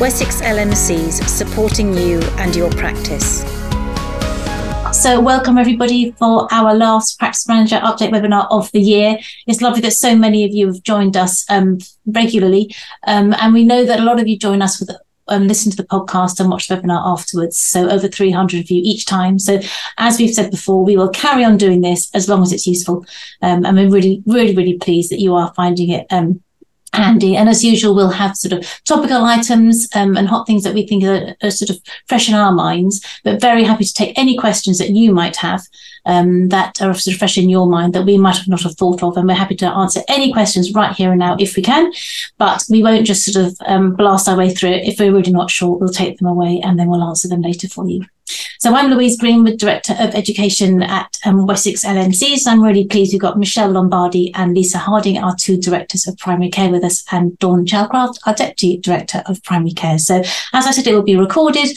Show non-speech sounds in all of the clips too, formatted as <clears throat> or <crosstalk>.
Wessex LMCs supporting you and your practice. So, welcome everybody for our last Practice Manager update webinar of the year. It's lovely that so many of you have joined us um, regularly, um, and we know that a lot of you join us with um, listen to the podcast and watch the webinar afterwards. So over 300 of you each time. So as we've said before, we will carry on doing this as long as it's useful. Um, and we're really, really, really pleased that you are finding it um, handy. And as usual, we'll have sort of topical items um, and hot things that we think are, are, sort of fresh in our minds, but very happy to take any questions that you might have um, that are sort of fresh in your mind that we might have not have thought of. And we're happy to answer any questions right here and now if we can, but we won't just sort of um, blast our way through it. If we're really not sure, we'll take them away and then we'll answer them later for you. So I'm Louise Greenwood, Director of Education at um, Wessex LMCs. I'm really pleased we've got Michelle Lombardi and Lisa Harding, our two Directors of Primary Care with us, and Dawn Chalcraft, our Deputy Director of Primary Care. So as I said, it will be recorded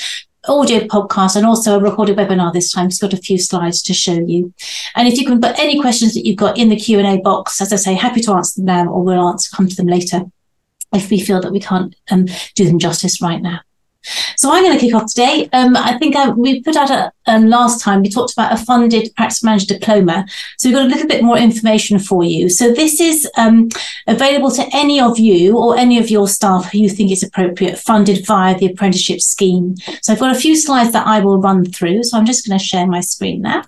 audio podcast and also a recorded webinar this time. It's got a few slides to show you. And if you can put any questions that you've got in the Q&A box, as I say, happy to answer them now or we'll answer, come to them later if we feel that we can't um, do them justice right now. So I'm going to kick off today. Um, I think I, uh, we put out a, um, last time, we talked about a funded practice manager diploma. So we've got a little bit more information for you. So this is um, available to any of you or any of your staff who you think is appropriate, funded via the apprenticeship scheme. So I've got a few slides that I will run through. So I'm just going to share my screen now.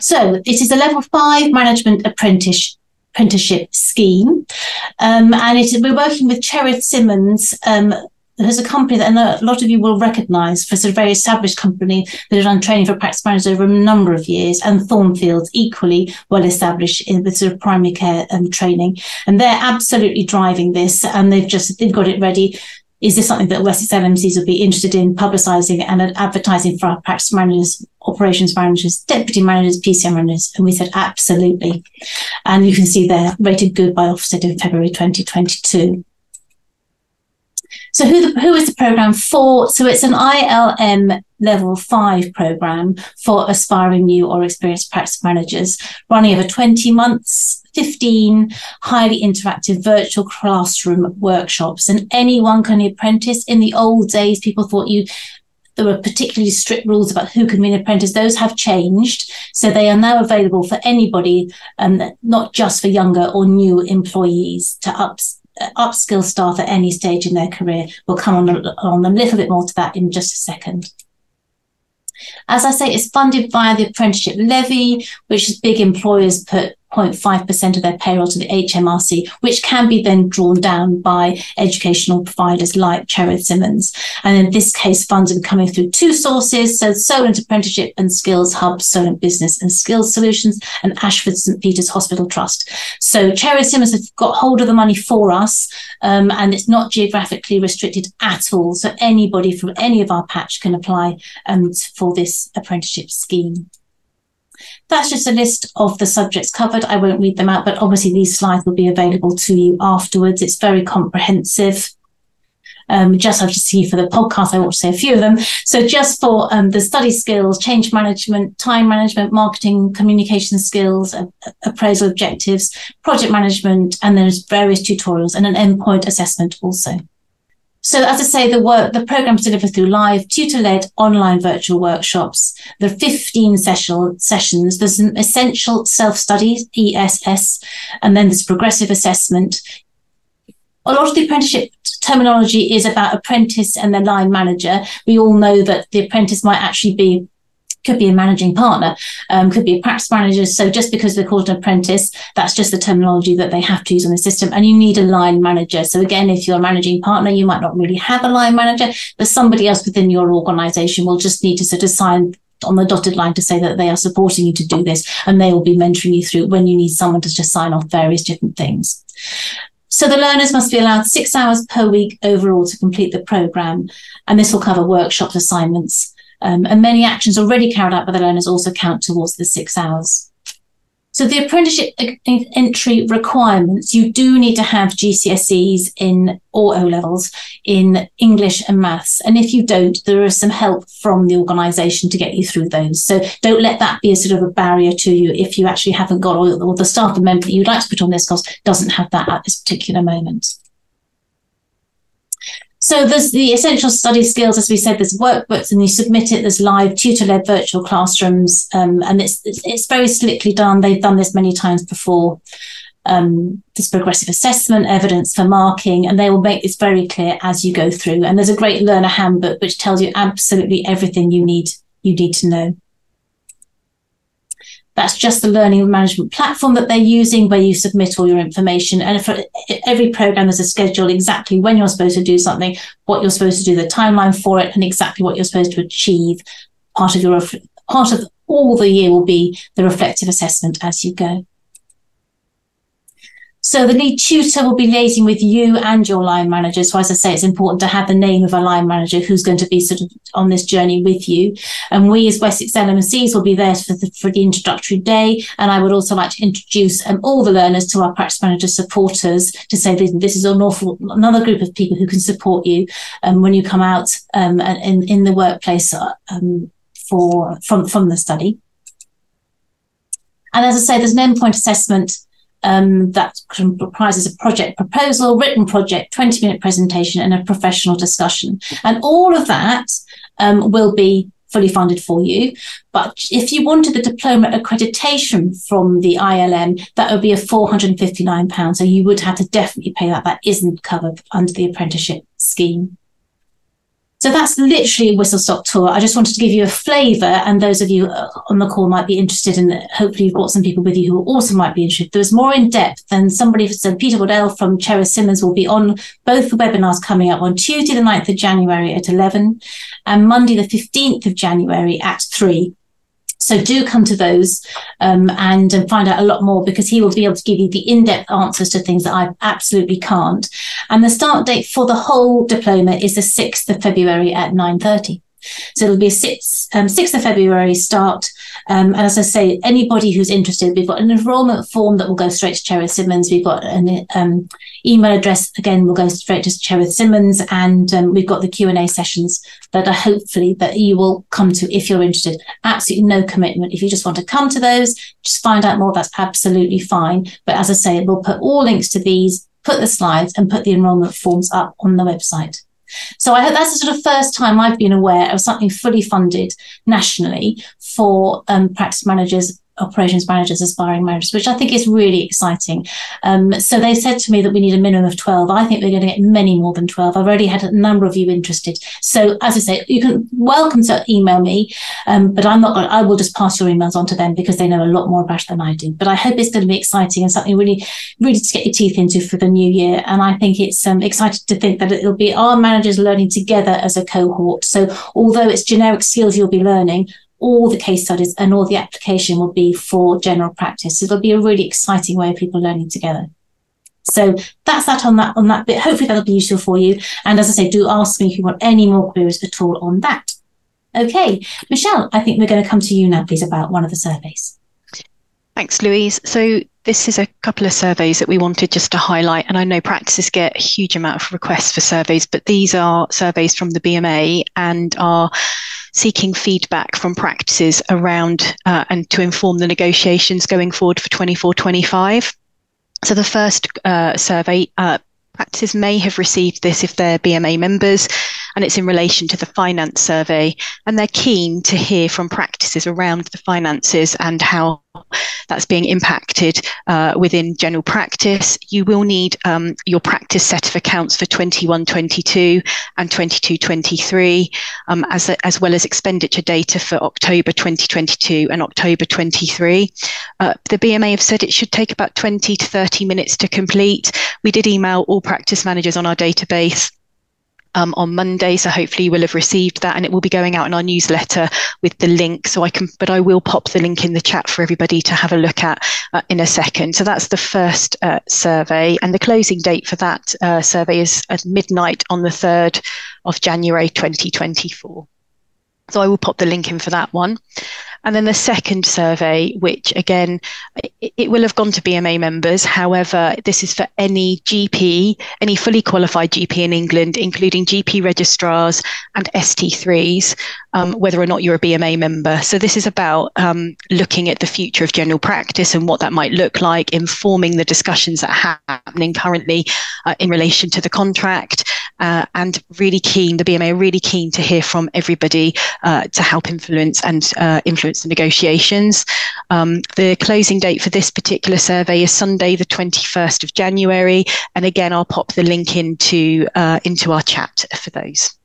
So it is a level five management apprentice apprenticeship scheme. Um, and it, we're working with Cherith Simmons um, there's a company that a lot of you will recognize for a very established company that has done training for practice managers over a number of years, and Thornfields equally well established in the sort of primary care um, training. And they're absolutely driving this, and they've just they've got it ready. Is this something that Wessex LMCs would be interested in publicising and advertising for our practice managers, operations managers, deputy managers, PCM managers? And we said absolutely. And you can see they're rated good by Ofsted in February 2022. So who the, who is the program for? So it's an ILM level five program for aspiring new or experienced practice managers running over 20 months, 15 highly interactive virtual classroom workshops and anyone can apprentice. In the old days, people thought you there were particularly strict rules about who can be an apprentice. Those have changed. So they are now available for anybody, um, not just for younger or new employees to up, upskill staff at any stage in their career. We'll come on, on a little bit more to that in just a second. As I say, it's funded via the apprenticeship levy, which is big employers put 0.5% of their payroll to the HMRC, which can be then drawn down by educational providers like Cherith Simmons. And in this case, funds are coming through two sources. So Solent Apprenticeship and Skills Hub, Solent Business and Skills Solutions, and Ashford St. Peter's Hospital Trust. So Cherith Simmons have got hold of the money for us, um, and it's not geographically restricted at all. So anybody from any of our patch can apply um, for this apprenticeship scheme. That's just a list of the subjects covered. I won't read them out, but obviously these slides will be available to you afterwards. It's very comprehensive. Um, just have to see for the podcast, I want to say a few of them. So just for um, the study skills, change management, time management, marketing, communication skills, appraisal objectives, project management, and there's various tutorials and an endpoint assessment also. So as I say, the work, the program's delivered through live tutor-led online virtual workshops. There are 15 session, sessions. There's an essential self-study, ESS, and then there's progressive assessment. A lot of the apprenticeship terminology is about apprentice and the line manager. We all know that the apprentice might actually be could be a managing partner, um, could be a practice manager. So just because they're called an apprentice, that's just the terminology that they have to use on the system. And you need a line manager. So again, if you're a managing partner, you might not really have a line manager, but somebody else within your organization will just need to sort of sign on the dotted line to say that they are supporting you to do this and they will be mentoring you through when you need someone to just sign off various different things. So the learners must be allowed six hours per week overall to complete the program. And this will cover workshops, assignments, um, and many actions already carried out by the learners also count towards the six hours. So the apprenticeship entry requirements, you do need to have GCSEs in or O levels in English and maths. And if you don't, there is some help from the organisation to get you through those. So don't let that be a sort of a barrier to you if you actually haven't got or, or the staff member that you'd like to put on this course doesn't have that at this particular moment. So there's the essential study skills, as we said, there's workbooks and you submit it, there's live tutor-led virtual classrooms, um, and it's, it's, very slickly done. They've done this many times before. Um, this progressive assessment, evidence for marking, and they will make this very clear as you go through. And there's a great learner handbook which tells you absolutely everything you need you need to know. That's just the learning management platform that they're using where you submit all your information. And for every program, there's a schedule exactly when you're supposed to do something, what you're supposed to do, the timeline for it, and exactly what you're supposed to achieve. Part of your part of all the year will be the reflective assessment as you go. So the lead tutor will be liaising with you and your line manager. So as I say, it's important to have the name of a line manager who's going to be sort of on this journey with you. And we as Wessex LMCs will be there for the, for the introductory day. And I would also like to introduce um, all the learners to our practice manager supporters to say this, this is an awful, another group of people who can support you um, when you come out um, in, in the workplace uh, um, for, from, from the study. And as I say, there's an endpoint assessment um, that comprises a project proposal, written project, 20 minute presentation, and a professional discussion. And all of that um, will be fully funded for you. But if you wanted the diploma accreditation from the ILM, that would be a £459. So you would have to definitely pay that. That isn't covered under the apprenticeship scheme. So that's literally a whistle stop tour. I just wanted to give you a flavour, and those of you uh, on the call might be interested in. Hopefully, you've got some people with you who also might be interested. There's more in depth, and somebody said Peter Waddell from Cherith Simmons will be on both the webinars coming up on Tuesday, the 9th of January at 11 and Monday, the 15th of January at 3. So do come to those um, and, and, find out a lot more because he will be able to give you the in-depth answers to things that I absolutely can't. And the start date for the whole diploma is the 6th of February at 9.30. So it'll be 6th, um, 6th of February start. Um, and as I say, anybody who's interested, we've got an enrolment form that will go straight to Cherith Simmons. We've got an um, email address, again, will go straight to Cherith Simmons. And um, we've got the Q&A sessions that are hopefully that you will come to if you're interested. Absolutely no commitment. If you just want to come to those, just find out more, that's absolutely fine. But as I say, we'll put all links to these, put the slides and put the enrolment forms up on the website. So I hope that's the sort of first time I've been aware of something fully funded nationally for um, practice managers operations managers, as aspiring managers, which I think is really exciting. Um, so they said to me that we need a minimum of 12. I think we're going to get many more than 12. I've already had a number of you interested. So as I say, you can welcome to email me, um, but I'm not going I will just pass your emails on to them because they know a lot more about it than I do. But I hope it's going to be exciting and something really, really to get your teeth into for the new year. And I think it's um, exciting to think that it'll be our managers learning together as a cohort. So although it's generic skills you'll be learning, all the case studies and all the application will be for general practice. It'll be a really exciting way of people learning together. So that's that on that on that bit. Hopefully that'll be useful for you. And as I say, do ask me if you want any more queries at all on that. Okay, Michelle, I think we're going to come to you now, please, about one of the surveys. Thanks, Louise. So this is a couple of surveys that we wanted just to highlight. And I know practices get a huge amount of requests for surveys, but these are surveys from the BMA and are seeking feedback from practices around uh, and to inform the negotiations going forward for 24 25. So the first uh, survey, uh, practices may have received this if they're BMA members, and it's in relation to the finance survey. And they're keen to hear from practices around the finances and how that's being impacted uh, within general practice. You will need um, your practice set of accounts for 21 22 and 22 23, um, as, as well as expenditure data for October 2022 and October 23. Uh, the BMA have said it should take about 20 to 30 minutes to complete. We did email all practice managers on our database um, on Monday. So hopefully you will have received that and it will be going out in our newsletter with the link. So I can, but I will pop the link in the chat for everybody to have a look at uh, in a second. So that's the first uh, survey and the closing date for that uh, survey is at midnight on the 3rd of January 2024. So I will pop the link in for that one. And then the second survey, which again, it, it, will have gone to BMA members. However, this is for any GP, any fully qualified GP in England, including GP registrars and ST3s, um, whether or not you're a BMA member. So this is about um, looking at the future of general practice and what that might look like, informing the discussions that are happening currently uh, in relation to the contract, uh, and really keen, the BMA are really keen to hear from everybody uh, to help influence and uh, influence the negotiations. Um, the closing date for this particular survey is Sunday, the 21st of January. And again, I'll pop the link into, uh, into our chat for those.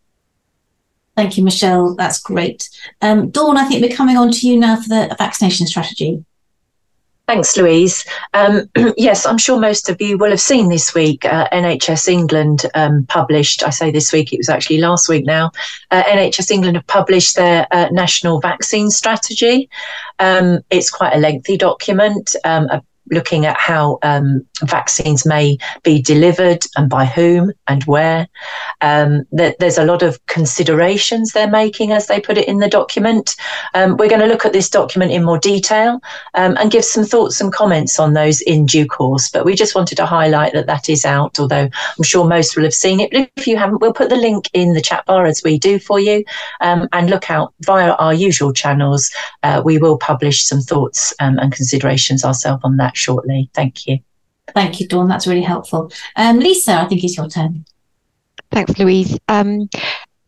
Thank you, Michelle. That's great. Um, Dawn, I think we're coming on to you now for the vaccination strategy. Thanks, Louise. Um, <clears throat> yes, I'm sure most of you will have seen this week uh, NHS England um, published, I say this week, it was actually last week now. Uh, NHS England have published their uh, national vaccine strategy. Um, it's quite a lengthy document, um, looking at how um, vaccines may be delivered and by whom and where. Um, th- there's a lot of considerations they're making as they put it in the document. Um, we're going to look at this document in more detail um, and give some thoughts and comments on those in due course. But we just wanted to highlight that that is out, although I'm sure most will have seen it. But if you haven't, we'll put the link in the chat bar as we do for you um, and look out via our usual channels. Uh, we will publish some thoughts um, and considerations ourselves on that shortly. Thank you. Thank you, Dawn. That's really helpful. Um, Lisa, I think it's your turn. Thanks, Louise. Um,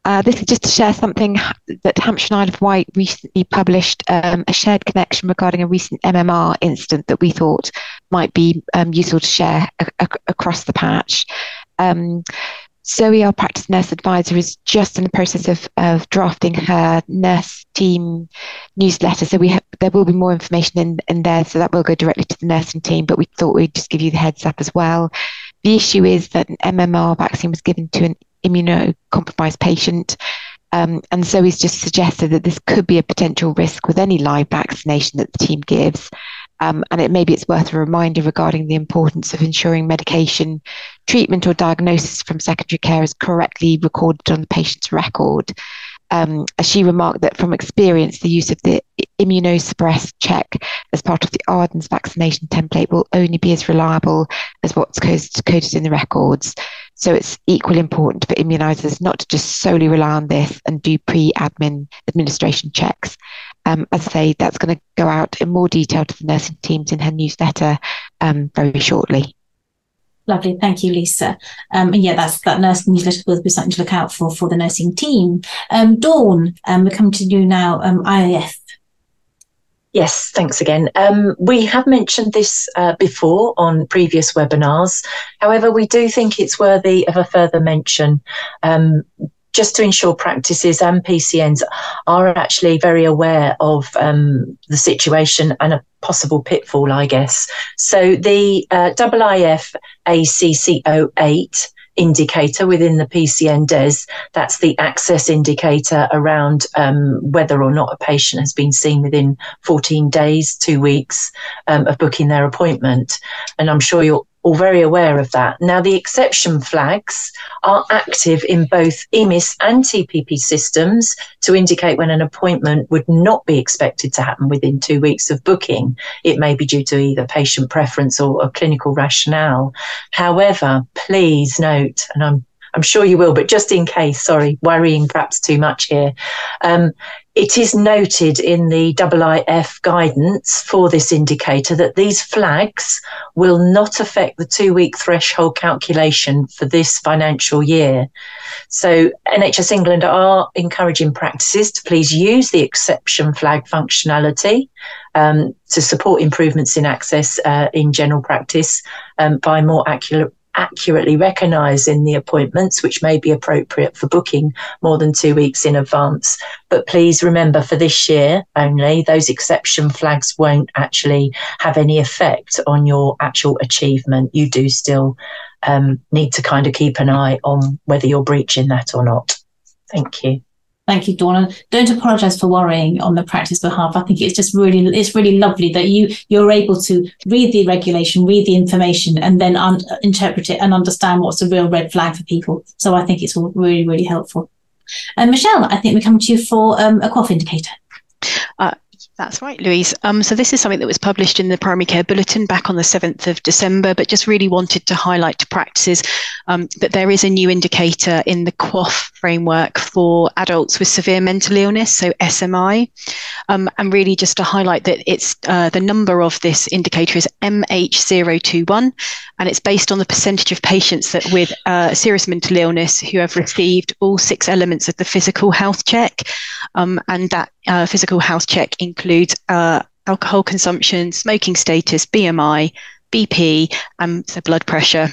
uh, this is just to share something that Hampshire and Isle of Wight recently published um, a shared connection regarding a recent MMR incident that we thought might be um, useful to share a- a- across the patch. Um, Zoe, our practice nurse advisor, is just in the process of, of drafting her nurse team newsletter. So we there will be more information in, in there, so that will go directly to the nursing team. But we thought we'd just give you the heads up as well. The issue is that an MMR vaccine was given to an immunocompromised patient. Um, and so he's just suggested that this could be a potential risk with any live vaccination that the team gives. Um, and it maybe it's worth a reminder regarding the importance of ensuring medication, treatment, or diagnosis from secondary care is correctly recorded on the patient's record. Um, she remarked that from experience, the use of the immunosuppressed check as part of the ARDENS vaccination template will only be as reliable as what's coded in the records. So it's equally important for immunisers not to just solely rely on this and do pre-admin administration checks. Um, as I say, that's going to go out in more detail to the nursing teams in her newsletter um, very shortly. Lovely, thank you, Lisa. Um, and yeah, that's that nursing newsletter will be something to look out for for the nursing team. Um, Dawn, um, we're coming to you now. Um, IIF. Yes, thanks again. Um, we have mentioned this uh, before on previous webinars. However, we do think it's worthy of a further mention. Um, just to ensure practices and PCNs are actually very aware of um, the situation and a possible pitfall, I guess. So the uh, IIF ACC08 indicator within the PCN DES, that's the access indicator around um, whether or not a patient has been seen within 14 days, two weeks um, of booking their appointment. And I'm sure you're all very aware of that. Now, the exception flags are active in both EMIS and TPP systems to indicate when an appointment would not be expected to happen within two weeks of booking. It may be due to either patient preference or a clinical rationale. However, please note, and I'm I'm sure you will, but just in case, sorry, worrying perhaps too much here. Um, it is noted in the IIF guidance for this indicator that these flags will not affect the two week threshold calculation for this financial year. So, NHS England are encouraging practices to please use the exception flag functionality um, to support improvements in access uh, in general practice um, by more accurate accurately recognising the appointments, which may be appropriate for booking more than two weeks in advance. But please remember for this year only, those exception flags won't actually have any effect on your actual achievement. You do still um, need to kind of keep an eye on whether you're breaching that or not. Thank you. Thank you, Dawn. Don't apologise for worrying on the practice behalf. I think it's just really, it's really lovely that you you're able to read the regulation, read the information, and then un- interpret it and understand what's a real red flag for people. So I think it's all really, really helpful. And Michelle, I think we come to you for um, a QOF indicator. Uh, That's right, Louise. Um, so this is something that was published in the Primary Care Bulletin back on the 7th of December, but just really wanted to highlight to practices um, that there is a new indicator in the QOF framework for adults with severe mental illness, so SMI, um, and really just to highlight that it's uh, the number of this indicator is MH021, and it's based on the percentage of patients that with uh, serious mental illness who have received all six elements of the physical health check, um, and that uh, physical health check includes uh, alcohol consumption, smoking status, BMI, BP, and so blood pressure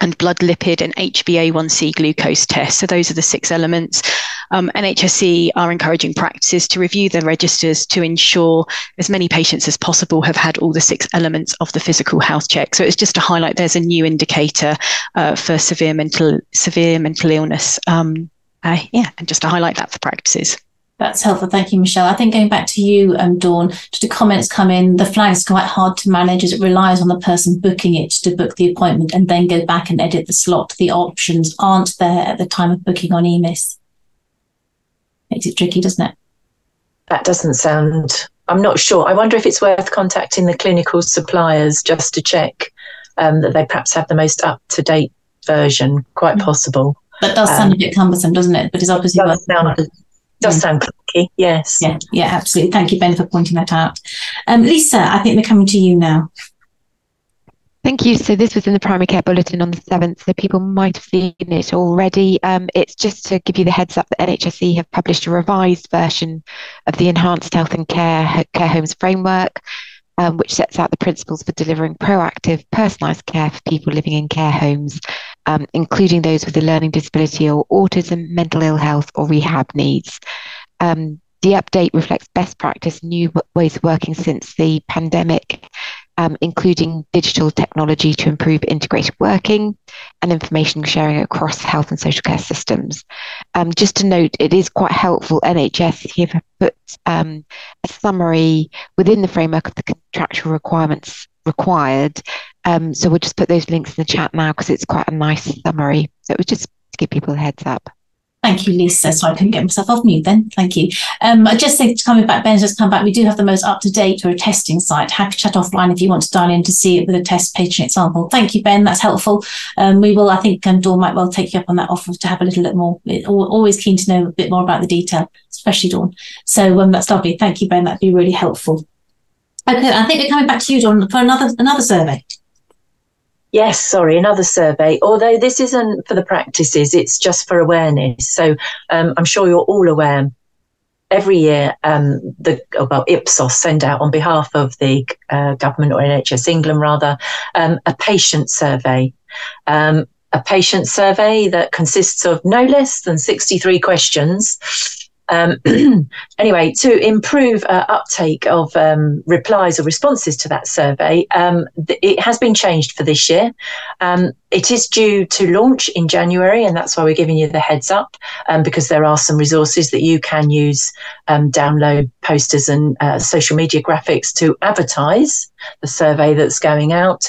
and blood lipid and HbA1c glucose test. So those are the six elements. Um, NHSE are encouraging practices to review their registers to ensure as many patients as possible have had all the six elements of the physical health check. So it's just to highlight there's a new indicator uh, for severe mental severe mental illness. Um, uh, yeah, and just to highlight that for practices. That's helpful. Thank you, Michelle. I think going back to you, um, Dawn, just the comments come in. The flag is quite hard to manage as it relies on the person booking it to book the appointment and then go back and edit the slot. The options aren't there at the time of booking on EMIS. Makes it tricky, doesn't it? That doesn't sound. I'm not sure. I wonder if it's worth contacting the clinical suppliers just to check um, that they perhaps have the most up to date version. Quite mm-hmm. possible. That does sound um, a bit cumbersome, doesn't it? But it's obviously worth. Sound, does sound clunky, yes. Yeah, yeah, absolutely. Thank you, Ben, for pointing that out. Um, Lisa, I think we're coming to you now. Thank you. So this was in the primary care bulletin on the 7th, so people might have seen it already. Um, it's just to give you the heads up that NHSE have published a revised version of the Enhanced Health and Care Care Homes Framework, um, which sets out the principles for delivering proactive, personalised care for people living in care homes um, including those with a learning disability or autism, mental ill health, or rehab needs. Um, the update reflects best practice, new ways of working since the pandemic, um, including digital technology to improve integrated working and information sharing across health and social care systems. Um, just to note, it is quite helpful. NHS have put um, a summary within the framework of the contractual requirements required um, so we'll just put those links in the chat now because it's quite a nice summary. So it was just to give people a heads up. Thank you, Lisa. So I couldn't get myself off mute then. Thank you. Um, I just think coming back, Ben's just come back. We do have the most up to date or a testing site. Happy chat offline if you want to dial in to see it with a test patient example. Thank you, Ben. That's helpful. Um, we will, I think, um, Dawn might well take you up on that offer to have a little bit more. Always keen to know a bit more about the detail, especially Dawn. So um, that's lovely. Thank you, Ben. That'd be really helpful. Okay, I think we're coming back to you, Dawn, for another another survey. Yes, sorry, another survey. Although this isn't for the practices, it's just for awareness. So um, I'm sure you're all aware. Every year, um, the well Ipsos send out on behalf of the uh, government or NHS England rather um, a patient survey. Um, a patient survey that consists of no less than 63 questions um, <clears throat> anyway, to improve uh, uptake of um, replies or responses to that survey, um, th- it has been changed for this year. Um, it is due to launch in January, and that's why we're giving you the heads up um, because there are some resources that you can use, um, download posters and uh, social media graphics to advertise the survey that's going out.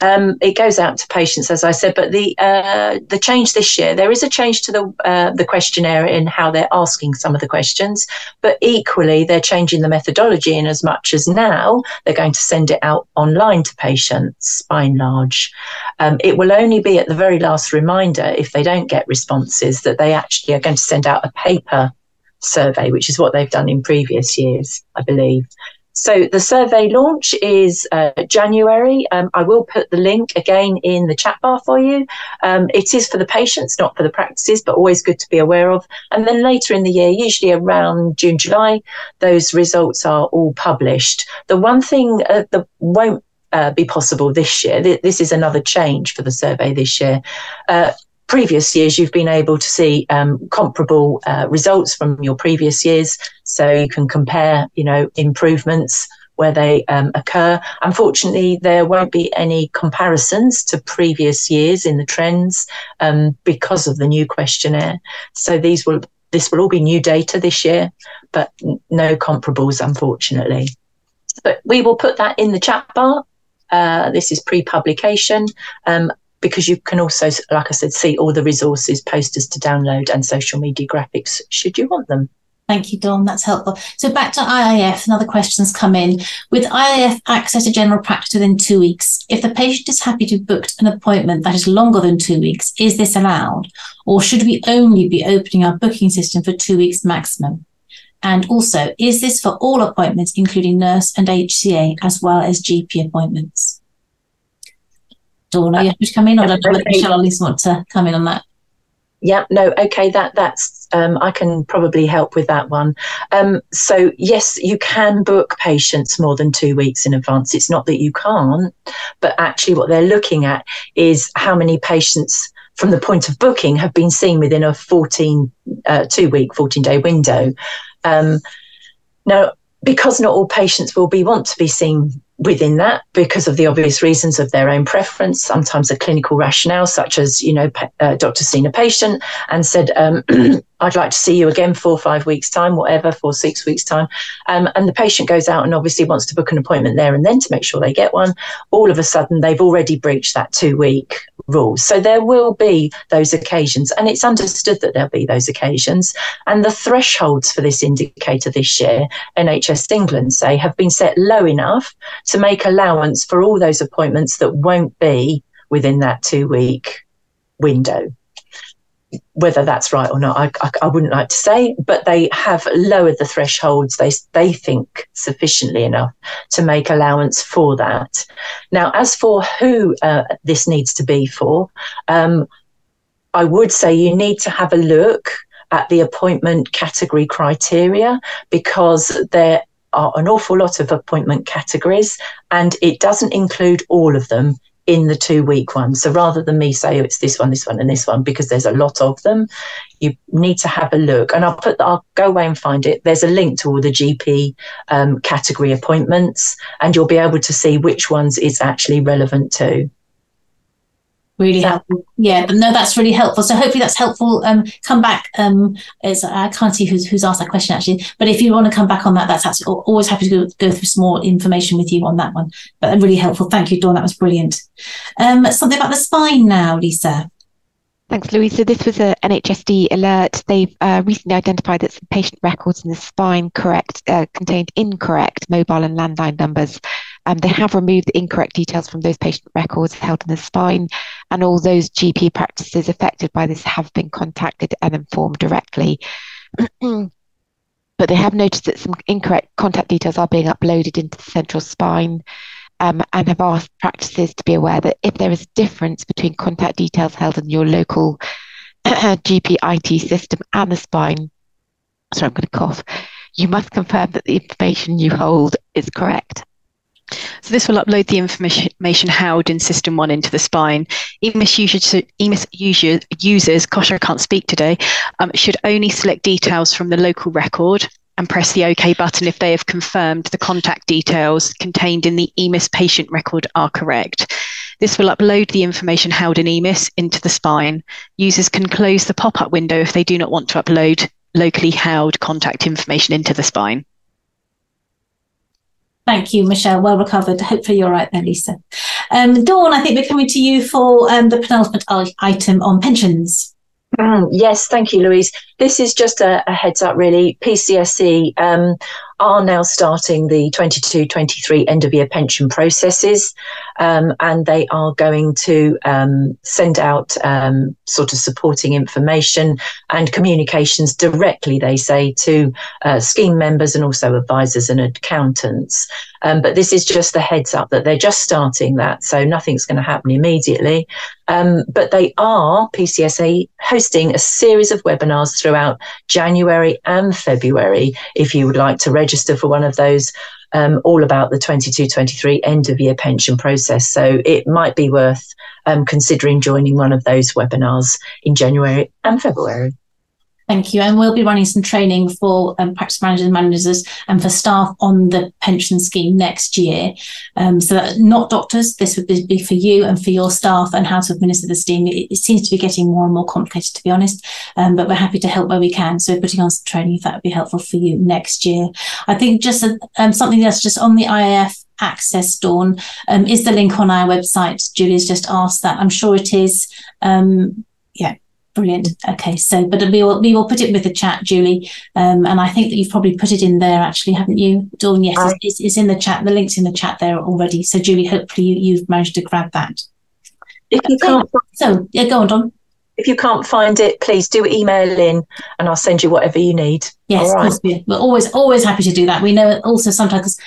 Um, it goes out to patients, as I said, but the uh, the change this year there is a change to the uh, the questionnaire in how they're asking some of the questions, but equally they're changing the methodology in as much as now they're going to send it out online to patients by and large. Um, it will only be at the very last reminder if they don't get responses that they actually are going to send out a paper survey, which is what they've done in previous years, I believe. So the survey launch is uh, January. Um, I will put the link again in the chat bar for you. Um, it is for the patients, not for the practices, but always good to be aware of. And then later in the year, usually around June, July, those results are all published. The one thing uh, that won't uh, be possible this year. This is another change for the survey this year. Uh, previous years, you've been able to see um, comparable uh, results from your previous years, so you can compare, you know, improvements where they um, occur. Unfortunately, there won't be any comparisons to previous years in the trends um, because of the new questionnaire. So these will this will all be new data this year, but no comparables, unfortunately. But we will put that in the chat bar. Uh, this is pre-publication. Um, because you can also, like I said, see all the resources, posters to download, and social media graphics should you want them. Thank you, Dawn. That's helpful. So back to IIF, another question's come in. With IIF access to general practice within two weeks, if the patient is happy to book an appointment that is longer than two weeks, is this allowed? Or should we only be opening our booking system for two weeks maximum? And also, is this for all appointments, including nurse and HCA, as well as GP appointments? Dawn, are you happy to come in, or does Michelle at least want to come in on that? Yeah, no, okay, that that's um, I can probably help with that one. Um, so yes, you can book patients more than two weeks in advance. It's not that you can't, but actually, what they're looking at is how many patients from the point of booking have been seen within a 14 uh, two week 14 day window um, now because not all patients will be want to be seen within that because of the obvious reasons of their own preference, sometimes a clinical rationale, such as, you know, uh, doctor seen a patient and said, um, <clears throat> I'd like to see you again four five weeks' time, whatever, four, six weeks' time. Um, and the patient goes out and obviously wants to book an appointment there and then to make sure they get one. All of a sudden, they've already breached that two week rule. So there will be those occasions, and it's understood that there'll be those occasions. And the thresholds for this indicator this year, NHS England say, have been set low enough to make allowance for all those appointments that won't be within that two week window whether that's right or not, I, I, I, wouldn't like to say, but they have lowered the thresholds, they, they think sufficiently enough to make allowance for that. Now, as for who uh, this needs to be for, um, I would say you need to have a look at the appointment category criteria because there are an awful lot of appointment categories and it doesn't include all of them in the two week one. So rather than me say, oh, it's this one, this one, and this one, because there's a lot of them, you need to have a look. And I'll put, I'll go away and find it. There's a link to all the GP um, category appointments, and you'll be able to see which ones it's actually relevant to really helpful. yeah no that's really helpful. So hopefully that's helpful. Um come back um as i can't see who's who's asked that question actually. But if you want to come back on that that's actually always happy to go, go through some more information with you on that one. But really helpful. Thank you dawn. That was brilliant. Um something about the spine now lisa. Thanks, Louise. So this was an NHSD alert. They've uh, recently identified that some patient records in the spine correct uh, contained incorrect mobile and landline numbers. Um, they have removed the incorrect details from those patient records held in the spine, and all those GP practices affected by this have been contacted and informed directly. <clears throat> but they have noticed that some incorrect contact details are being uploaded into the central spine um, and have asked practices to be aware that if there is a difference between contact details held in your local <clears throat> GP IT system and the spine, sorry, I'm going to cough, you must confirm that the information you hold is correct. So this will upload the information held in SystmOne into the spine. EMIS users, EMIS users gosh, I can't speak today, um, should only select details from the local record and press the OK button if they have confirmed the contact details contained in the EMIS patient record are correct. This will upload the information held in EMIS into the spine. Users can close the pop-up window if they do not want to upload locally held contact information into the spine. Thank you, Michelle. Well recovered. Hopefully you're right there, Lisa. Um, Dawn, I think we're coming to you for um, the penultimate item on pensions. Mm, yes, thank you, Louise. This is just a, a heads up, really. PCSE um, are now starting the 22 23 end of year pension processes, um, and they are going to um, send out um, sort of supporting information and communications directly, they say, to uh, scheme members and also advisors and accountants. Um, but this is just the heads up that they're just starting that, so nothing's going to happen immediately. Um, but they are, PCSE, hosting a series of webinars throughout January and February if you would like to register for one of those. Um, all about the 22 23 end of year pension process. So it might be worth um, considering joining one of those webinars in January and February. Thank you. And we'll be running some training for um, practice managers and managers and for staff on the pension scheme next year. Um, so that not doctors, this would be for you and for your staff and how to administer the scheme. It, it seems to be getting more and more complicated, to be honest, um, but we're happy to help where we can. So we're putting on some training if that would be helpful for you next year. I think just um, something that's just on the IIF access dawn um, is the link on our website julia's just asked that i'm sure it is um, yeah Brilliant. Okay, so but we will we will put it with the chat, Julie, um, and I think that you've probably put it in there actually, haven't you, Dawn? Yes, I, it's, it's, in the chat. The link's in the chat there already. So Julie, hopefully you, have managed to grab that. If you okay. can't, so yeah, go on, Dawn. If you can't find it, please do email in, and I'll send you whatever you need. Yes, right. we're always always happy to do that. We know also sometimes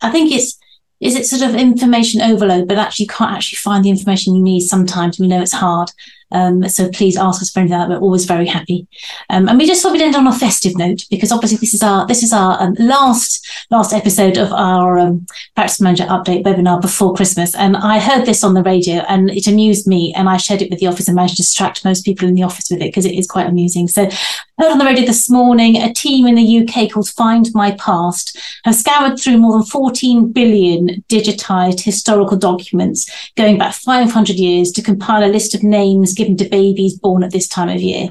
I think it's is it sort of information overload, but actually you can't actually find the information you need sometimes. We know it's hard. Um, so please ask us for anything. We're always very happy. Um, and we just thought we'd end on a festive note because obviously this is our this is our um, last last episode of our um, practice manager update webinar before Christmas. And I heard this on the radio and it amused me. And I shared it with the office and managed to distract most people in the office with it because it is quite amusing. So heard on the radio this morning a team in the UK called Find My Past have scoured through more than 14 billion digitized historical documents going back 500 years to compile a list of names given to babies born at this time of year.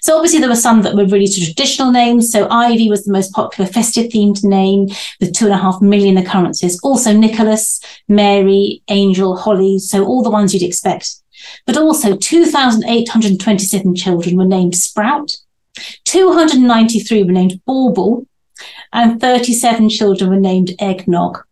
So obviously there were some that were really traditional names. So Ivy was the most popular festive themed name with two and a half million occurrences. Also Nicholas, Mary, Angel, Holly. So all the ones you'd expect. But also 2,827 children were named Sprout. 293 were named Bauble and 37 children were named Eggnog.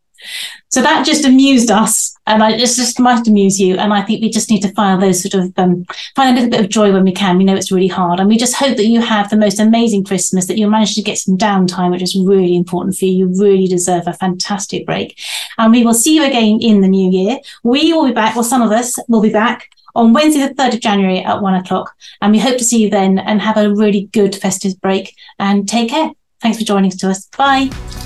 So that just amused us, and I, just might amuse you. And I think we just need to find those sort of um, find a little bit of joy when we can. We know it's really hard, and we just hope that you have the most amazing Christmas. That you'll manage to get some downtime, which is really important for you. You really deserve a fantastic break, and we will see you again in the new year. We will be back. Well, some of us will be back on Wednesday, the 3rd of January at one o'clock. And we hope to see you then and have a really good festive break and take care. Thanks for joining us to us. Bye.